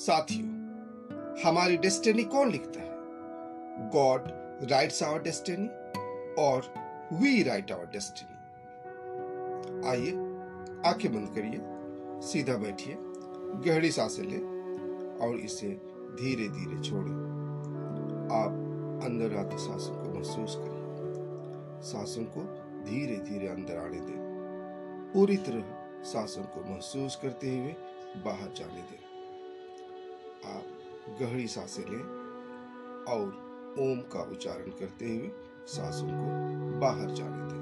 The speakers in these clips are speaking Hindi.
साथियों, हमारी डेस्टिनी कौन लिखता है? गॉड राइट्स आवर डेस्टिनी और वी राइट आवर डेस्टिनी आइए, आँखें बंद करिए, सीधा बैठिए, गहरी साँसें लें और इसे धीरे धीरे छोड़ें। आप अंदर आते सांसों को महसूस करिए। सांसों को धीरे धीरे अंदर आने दें। पूरी तरह सांसों को महसूस करते हुए बाहर जाने दें। आप गहरी साँसें लें और ओम का उच्चारण करते हुए सांसों को बाहर जाने दें।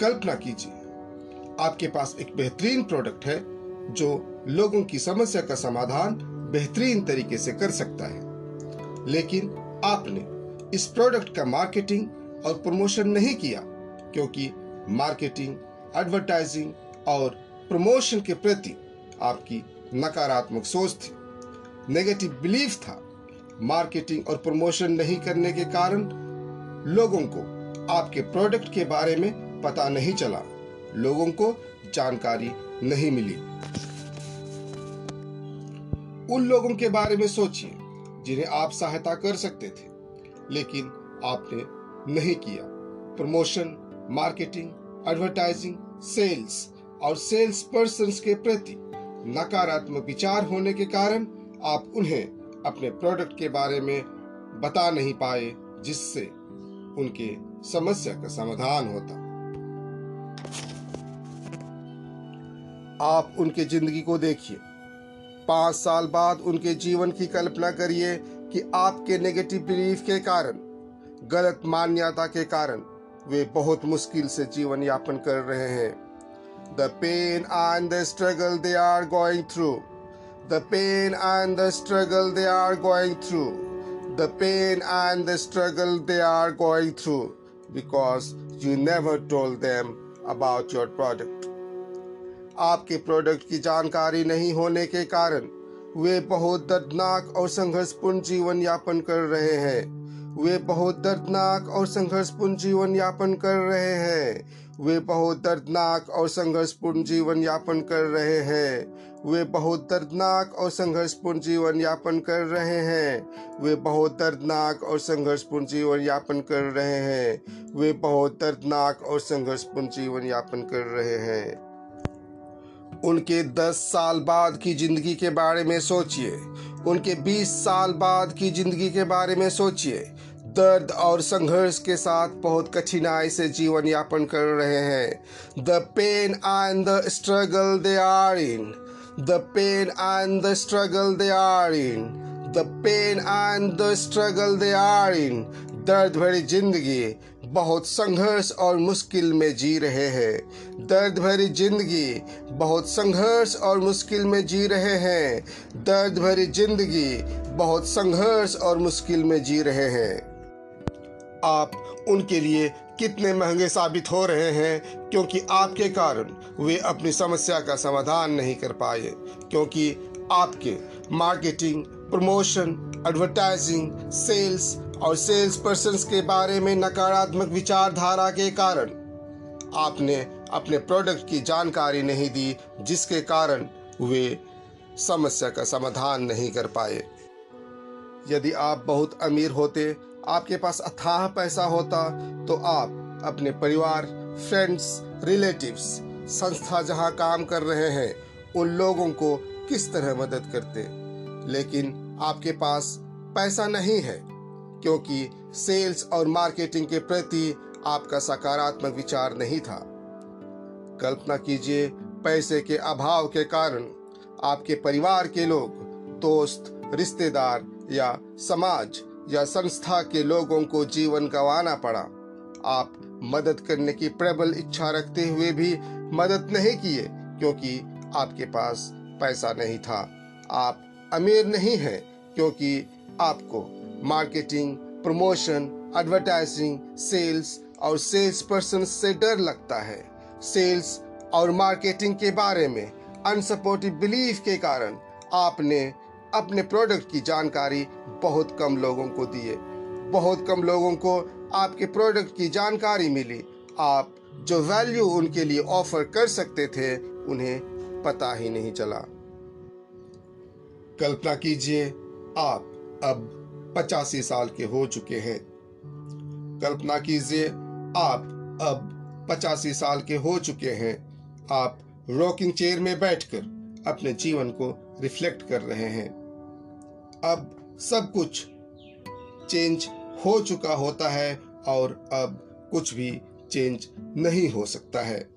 कल्पना कीजिए। आपके पास एक बेहतरीन प्रोडक्ट है, जो लोगों की समस्या का समाधान बेहतरीन तरीके से कर सकता है। लेकिन आपने इस प्रोडक्ट का मार्केटिंग और प्रमोशन नहीं किया, क्योंकि मार्केटिंग एडवर्टाइजिंग और प्रमोशन के प्रति आपकी नकारात्मक सोच थी। नेगेटिव बिलीफ था। मार्केटिंग और प्रमोशन नहीं करने के कारण लोगों को आपके प्रोडक्ट के बारे में पता नहीं चला। लोगों को जानकारी नहीं मिली। उन लोगों के बारे में सोचिए, जिन्हें आप सहायता कर सकते थे, लेकिन आपने नहीं किया। प्रमोशन, मार्केटिंग, एडवर्टाइजिंग, सेल्स और सेल्स पर्सन के प्रति नकारात्मक विचार होने के कारण आप उन्हें अपने प्रोडक्ट के बारे में बता नहीं पाए, जिससे उनके समस्या का समाधान होता। आप उनके ज़िंदगी को देखिए। पाँच साल बाद उनके जीवन की कल्पना करिए कि आपके नेगेटिव बिलीफ के कारण, गलत मान्यता के कारण वे बहुत मुश्किल से जीवन यापन कर रहे हैं। The pain and the struggle they are going through the pain and the struggle they are going through the pain and the struggle they are going through because you never told them about your product आपके प्रोडक्ट की जानकारी नहीं होने के कारण वे बहुत दर्दनाक और संघर्षपूर्ण जीवन यापन कर रहे हैं। वे बहुत दर्दनाक और संघर्षपूर्ण जीवन यापन कर रहे हैं। वे बहुत दर्दनाक और संघर्षपूर्ण जीवन यापन कर रहे हैं। वे बहुत दर्दनाक और संघर्षपूर्ण जीवन यापन कर रहे हैं। वे बहुत दर्दनाक और संघर्षपूर्ण जीवन यापन कर रहे हैं। वे बहुत दर्दनाक और संघर्षपूर्ण जीवन यापन कर रहे हैं। उनके 10 साल बाद की ज़िंदगी के बारे में सोचिए। उनके 20 साल बाद की ज़िंदगी के बारे में सोचिए। दर्द और संघर्ष के साथ बहुत कठिनाई से जीवन यापन कर रहे हैं। The pain and the struggle they are in the pain and the struggle they are in the pain and the struggle they are in दर्द भरी ज़िंदगी बहुत संघर्ष और मुश्किल में जी रहे हैं। दर्द भरी ज़िंदगी बहुत संघर्ष और मुश्किल में जी रहे हैं। दर्द भरी ज़िंदगी बहुत संघर्ष और मुश्किल में जी रहे हैं। आप उनके लिए कितने महँगे साबित हो रहे हैं, क्योंकि आपके कारण वे अपनी समस्या का समाधान नहीं कर पाए, क्योंकि आपके मार्केटिंग, प्रमोशन एडवर्टाइजिंग सेल्स और सेल्स पर्सन के बारे में नकारात्मक विचारधारा के कारण। आपने अपने प्रोडक्ट की जानकारी नहीं दी, जिसके कारण वे समस्या का समाधान नहीं कर पाए। यदि आप बहुत अमीर होते, आपके पास अथाह पैसा होता तो आप अपने परिवार, फ्रेंड्स, रिलेटिव्स, संस्था जहाँ काम कर रहे हैं, उन लोगों को किस तरह मदद करते? लेकिन आपके पास पैसा नहीं है। क्योंकि सेल्स और मार्केटिंग के प्रति आपका सकारात्मक विचार नहीं था। कल्पना कीजिए, पैसे के अभाव के कारण आपके परिवार के लोग, दोस्त, रिश्तेदार या समाज या संस्था के लोगों को जीवन गंवाना पड़ा। आप मदद करने की प्रबल इच्छा रखते हुए भी मदद नहीं किए क्योंकि आपके पास पैसा नहीं था। आप अमीर नहीं हैं क्योंकि आपको मार्केटिंग प्रमोशन एडवर्टाइजिंग सेल्स और सेल्स पर्सन से डर लगता है। सेल्स और मार्केटिंग के बारे में अनसपोर्टिव बिलीफ के कारण आपने अपने प्रोडक्ट की जानकारी बहुत कम लोगों को दिए बहुत कम लोगों को आपके प्रोडक्ट की जानकारी मिली। आप जो वैल्यू उनके लिए ऑफ़र कर सकते थे, उन्हें पता ही नहीं चला। कल्पना कीजिए, आप अब पचासी साल के हो चुके हैं। कल्पना कीजिए, आप अब पचासी साल के हो चुके हैं। आप रॉकिंग चेयर में बैठकर अपने जीवन को रिफ्लेक्ट कर रहे हैं। अब सब कुछ चेंज हो चुका होता है और अब कुछ भी चेंज नहीं हो सकता है।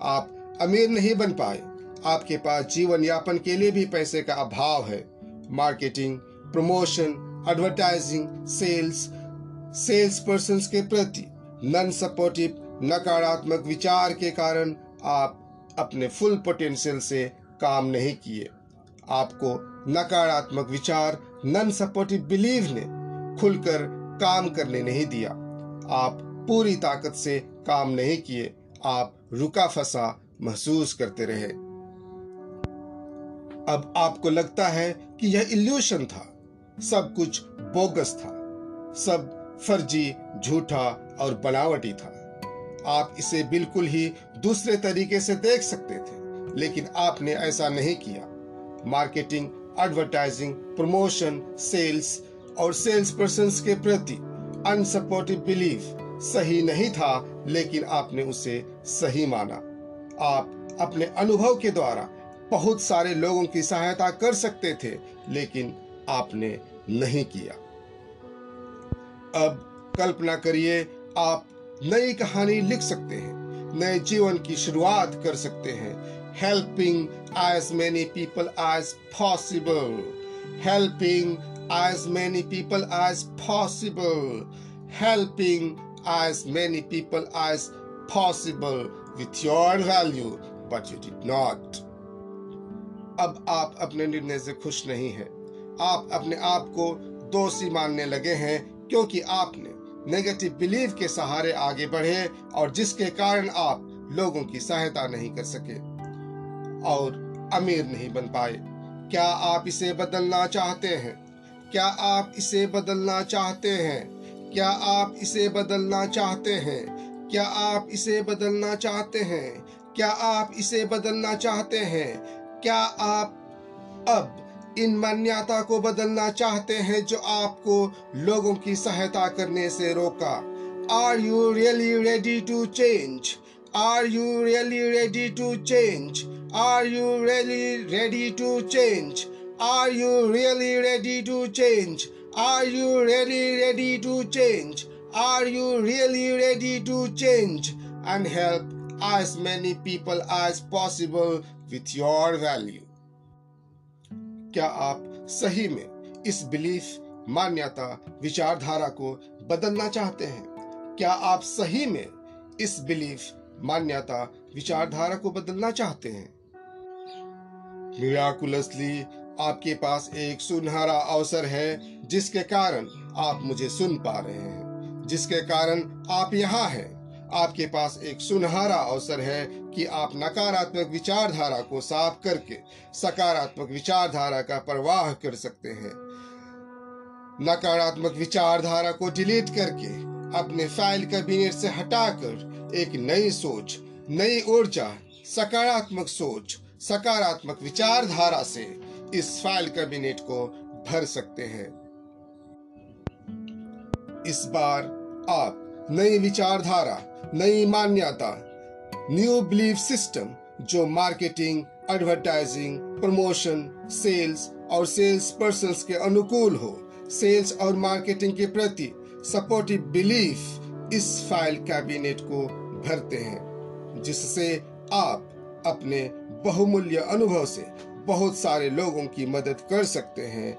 आप अमीर नहीं बन पाए। आपके पास जीवन यापन के लिए भी पैसे का अभाव है। Marketing promotion advertising sales sales person के प्रति नन सपोर्टिव नकारात्मक विचार के कारण आप अपने फुल पोटेंशियल से काम नहीं किए। आपको नकारात्मक विचार नन सपोर्टिव बिलीव ने खुलकर काम करने नहीं दिया। आप पूरी ताकत से काम नहीं किए, आप रुका फंसा महसूस करते रहे। अब आपको लगता है कि यह इल्यूशन था। सब कुछ बोगस था। सब फर्जी, झूठा और बनावटी था। आप इसे बिल्कुल ही दूसरे तरीके से देख सकते थे, लेकिन आपने ऐसा नहीं किया। मार्केटिंग एडवर्टाइजिंग प्रमोशन सेल्स और सेल्स पर्सन के प्रति अनसपोर्टिव बिलीफ सही नहीं था, लेकिन आपने उसे सही माना। आप अपने अनुभव के द्वारा बहुत सारे लोगों की सहायता कर सकते थे, लेकिन आपने नहीं किया। अब कल्पना करिए, आप नई कहानी लिख सकते हैं, नए जीवन की शुरुआत कर सकते हैं। Helping as many people as possible helping as many people as possible helping as many people as possible with your value but you did not अब आप अपने निर्णय से खुश नहीं हैं। आप अपने आप को दोषी मानने लगे हैं, क्योंकि आपने नेगेटिव बिलीव के सहारे आगे बढ़े और जिसके कारण आप लोगों की सहायता नहीं कर सके और अमीर नहीं बन पाए। क्या आप इसे बदलना चाहते हैं? क्या आप इसे बदलना चाहते हैं? क्या आप इसे बदलना चाहते हैं? क्या आप इसे बदलना चाहते हैं? क्या आप इसे बदलना चाहते हैं? क्या आप अब इन मान्यता को बदलना चाहते हैं जो आपको लोगों की सहायता करने से रोका। Are you really ready to change are you really ready to change are you really ready to change are you really ready to change are you really ready to change are you really ready to change and help as many people as possible with your value क्या आप सही में इस बिलीफ, मान्यता, विचारधारा को बदलना चाहते हैं? क्या आप सही में इस बिलीफ, मान्यता, विचारधारा को बदलना चाहते हैं? मिराकुलसली, आपके पास एक सुनहरा अवसर है, जिसके कारण आप मुझे सुन पा रहे हैं। जिसके कारण आप यहाँ हैं। आपके पास एक सुनहरा अवसर है कि आप नकारात्मक विचारधारा को साफ़ करके सकारात्मक विचारधारा का प्रवाह कर सकते हैं। नकारात्मक विचारधारा को डिलीट करके अपने फ़ाइल कैबिनेट से हटाकर एक नई सोच, नई ऊर्जा, सकारात्मक सोच, सकारात्मक विचारधारा से इस फ़ाइल कैबिनेट को भर सकते हैं। इस बार आप नई विचारधारा नई मान्यता न्यू बिलीफ सिस्टम जो मार्केटिंग एडवर्टाइजिंग प्रमोशन सेल्स और सेल्स पर्सन के अनुकूल हो। सेल्स और मार्केटिंग के प्रति सपोर्टिव बिलीफ इस फ़ाइल कैबिनेट को भरते हैं, जिससे आप अपने बहुमूल्य अनुभव से बहुत सारे लोगों की मदद कर सकते हैं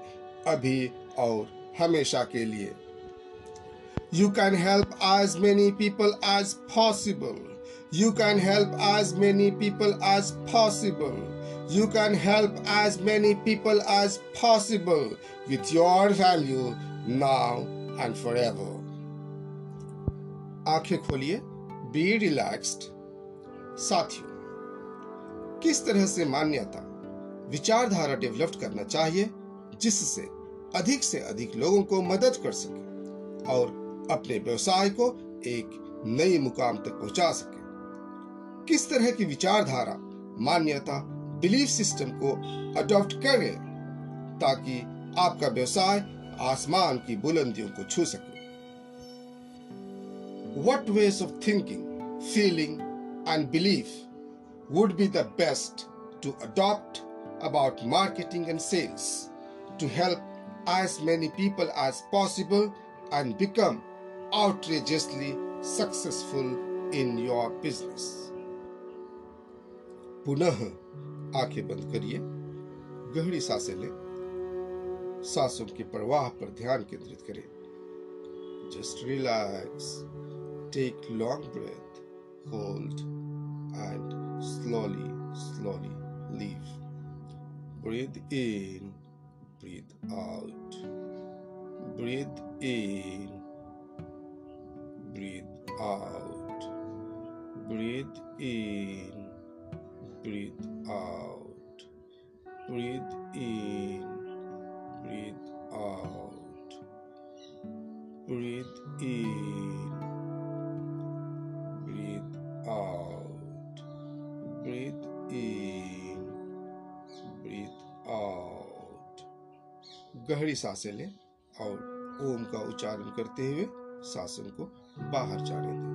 अभी और हमेशा के लिए। You can help as many people as possible. You can help as many people as possible. You can help as many people as possible with your value now and forever. आँखें खोलिए बी रिलैक्स्ड साथियों किस तरह से मान्यता विचारधारा डेवलप करना चाहिए जिससे अधिक से अधिक लोगों को मदद कर सके और अपने व्यवसाय को एक नए मुकाम तक पहुँचा सके। किस तरह की विचारधारा, मान्यता बिलीफ सिस्टम को अडॉप्ट करें ताकि आपका व्यवसाय आसमान की बुलंदियों को छू सके? What ways of thinking feeling and belief would be the best to adopt about marketing and sales to help as many people as possible and become outrageously successful in your business. पुनः आँखें बंद करिए, गहरी साँसें लें, सांसों के प्रवाह पर ध्यान केंद्रित करें। Just relax take long breath hold and slowly slowly leave breathe in breathe out breathe in out breathe in breathe out breathe in breathe out breathe in breathe out breathe in breathe out गहरी साँसें लें और ओम का उच्चारण करते हुए सांसों को बाहर जाने दें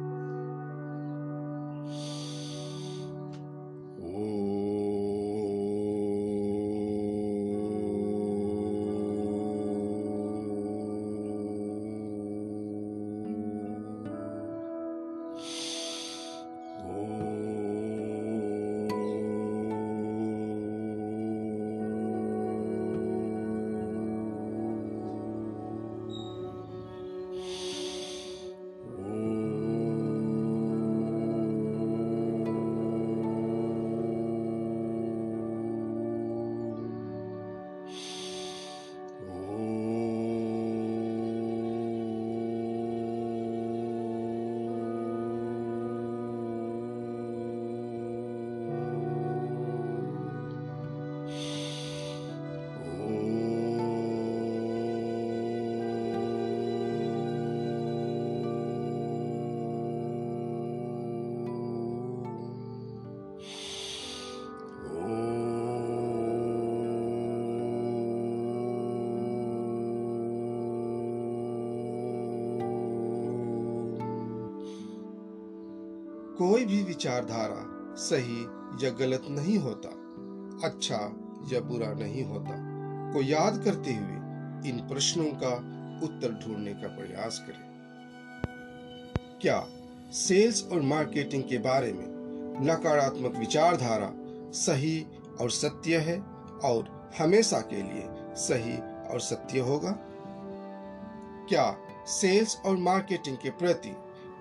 कोई भी विचारधारा सही या गलत नहीं होता अच्छा या बुरा नहीं होता, को याद करते हुए इन प्रश्नों का उत्तर ढूँढने का प्रयास करें। क्या सेल्स और मार्केटिंग के बारे में नकारात्मक विचारधारा सही और सत्य है और हमेशा के लिए सही और सत्य होगा? क्या सेल्स और मार्केटिंग के प्रति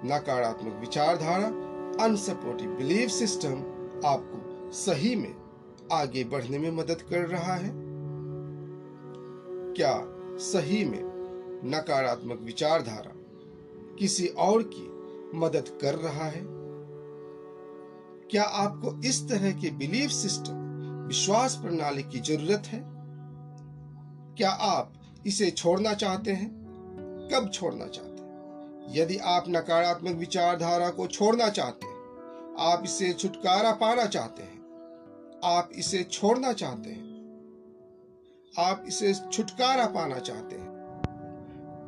नकारात्मक विचारधारा अनसपोर्टिव बिलीफ सिस्टम आपको सही में आगे बढ़ने में मदद कर रहा है? क्या सही में नकारात्मक विचारधारा किसी और की मदद कर रहा है? क्या आपको इस तरह के बिलीफ सिस्टम विश्वास प्रणाली की ज़रूरत है? क्या आप इसे छोड़ना चाहते हैं? कब छोड़ना चाहते हैं? यदि आप नकारात्मक विचारधारा को छोड़ना चाहते हैं, आप इसे छुटकारा पाना चाहते हैं, आप इसे छोड़ना चाहते हैं, आप इसे छुटकारा पाना चाहते हैं।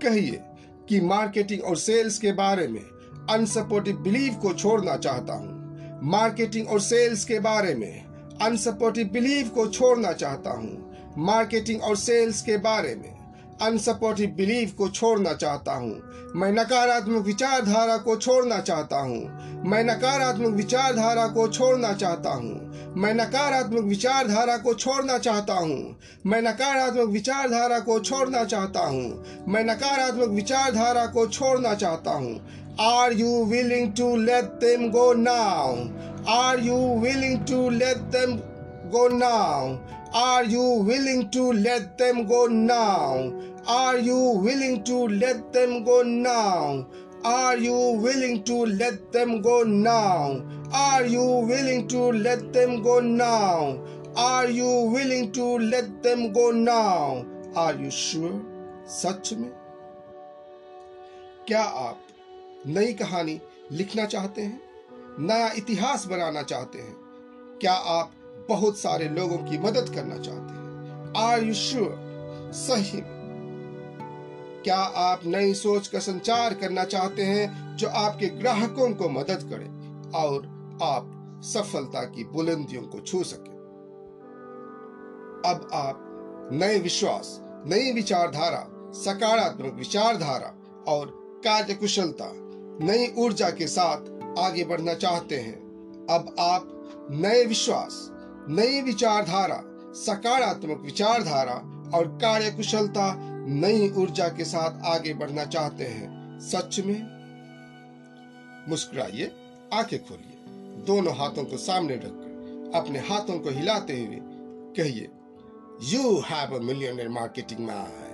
कहिए कि मार्केटिंग और सेल्स के बारे में अनसपोर्टिव बिलीव को छोड़ना चाहता हूँ। मार्केटिंग और सेल्स के बारे में अनसपोर्टिव बिलीव को छोड़ना चाहता हूँ। मार्केटिंग और सेल्स के बारे में अनसपोर्टिव बिलीव को छोड़ना चाहता हूँ। मैं नकारात्मक विचारधारा को छोड़ना चाहता हूँ। मैं नकारात्मक विचारधारा को छोड़ना चाहता हूँ। मैं नकारात्मक विचारधारा को छोड़ना चाहता हूँ। मैं नकारात्मक विचारधारा को छोड़ना चाहता हूँ। मैं नकारात्मक विचारधारा को छोड़ना चाहता हूँ। Are you willing to let them go now are you willing to let them go now? Are you willing to let them go now? Are you willing to let them go now? Are you willing to let them go now? Are you willing to let them go now? Are you willing to let them go now? Are you sure? सच में क्या आप नई कहानी लिखना चाहते हैं नया इतिहास बनाना चाहते हैं क्या आप बहुत सारे लोगों की मदद करना चाहते हैं। आर यू श्योर सही। क्या आप नई सोच का संचार करना चाहते हैं जो आपके ग्राहकों को मदद करे और आप सफलता की बुलंदियों को छू सके? अब आप नए विश्वास, नई विचारधारा, सकारात्मक विचारधारा और कार्यकुशलता, नई ऊर्जा के साथ आगे बढ़ना चाहते हैं। अब आप नए विश्वास नई विचारधारा, सकारात्मक विचारधारा और कार्य कुशलता नई ऊर्जा के साथ आगे बढ़ना चाहते हैं। सच में? मुस्कुराइए, आँखें खोलिए, दोनों हाथों को सामने रखकर, अपने हाथों को हिलाते हुए कहिए you have a millionaire marketing man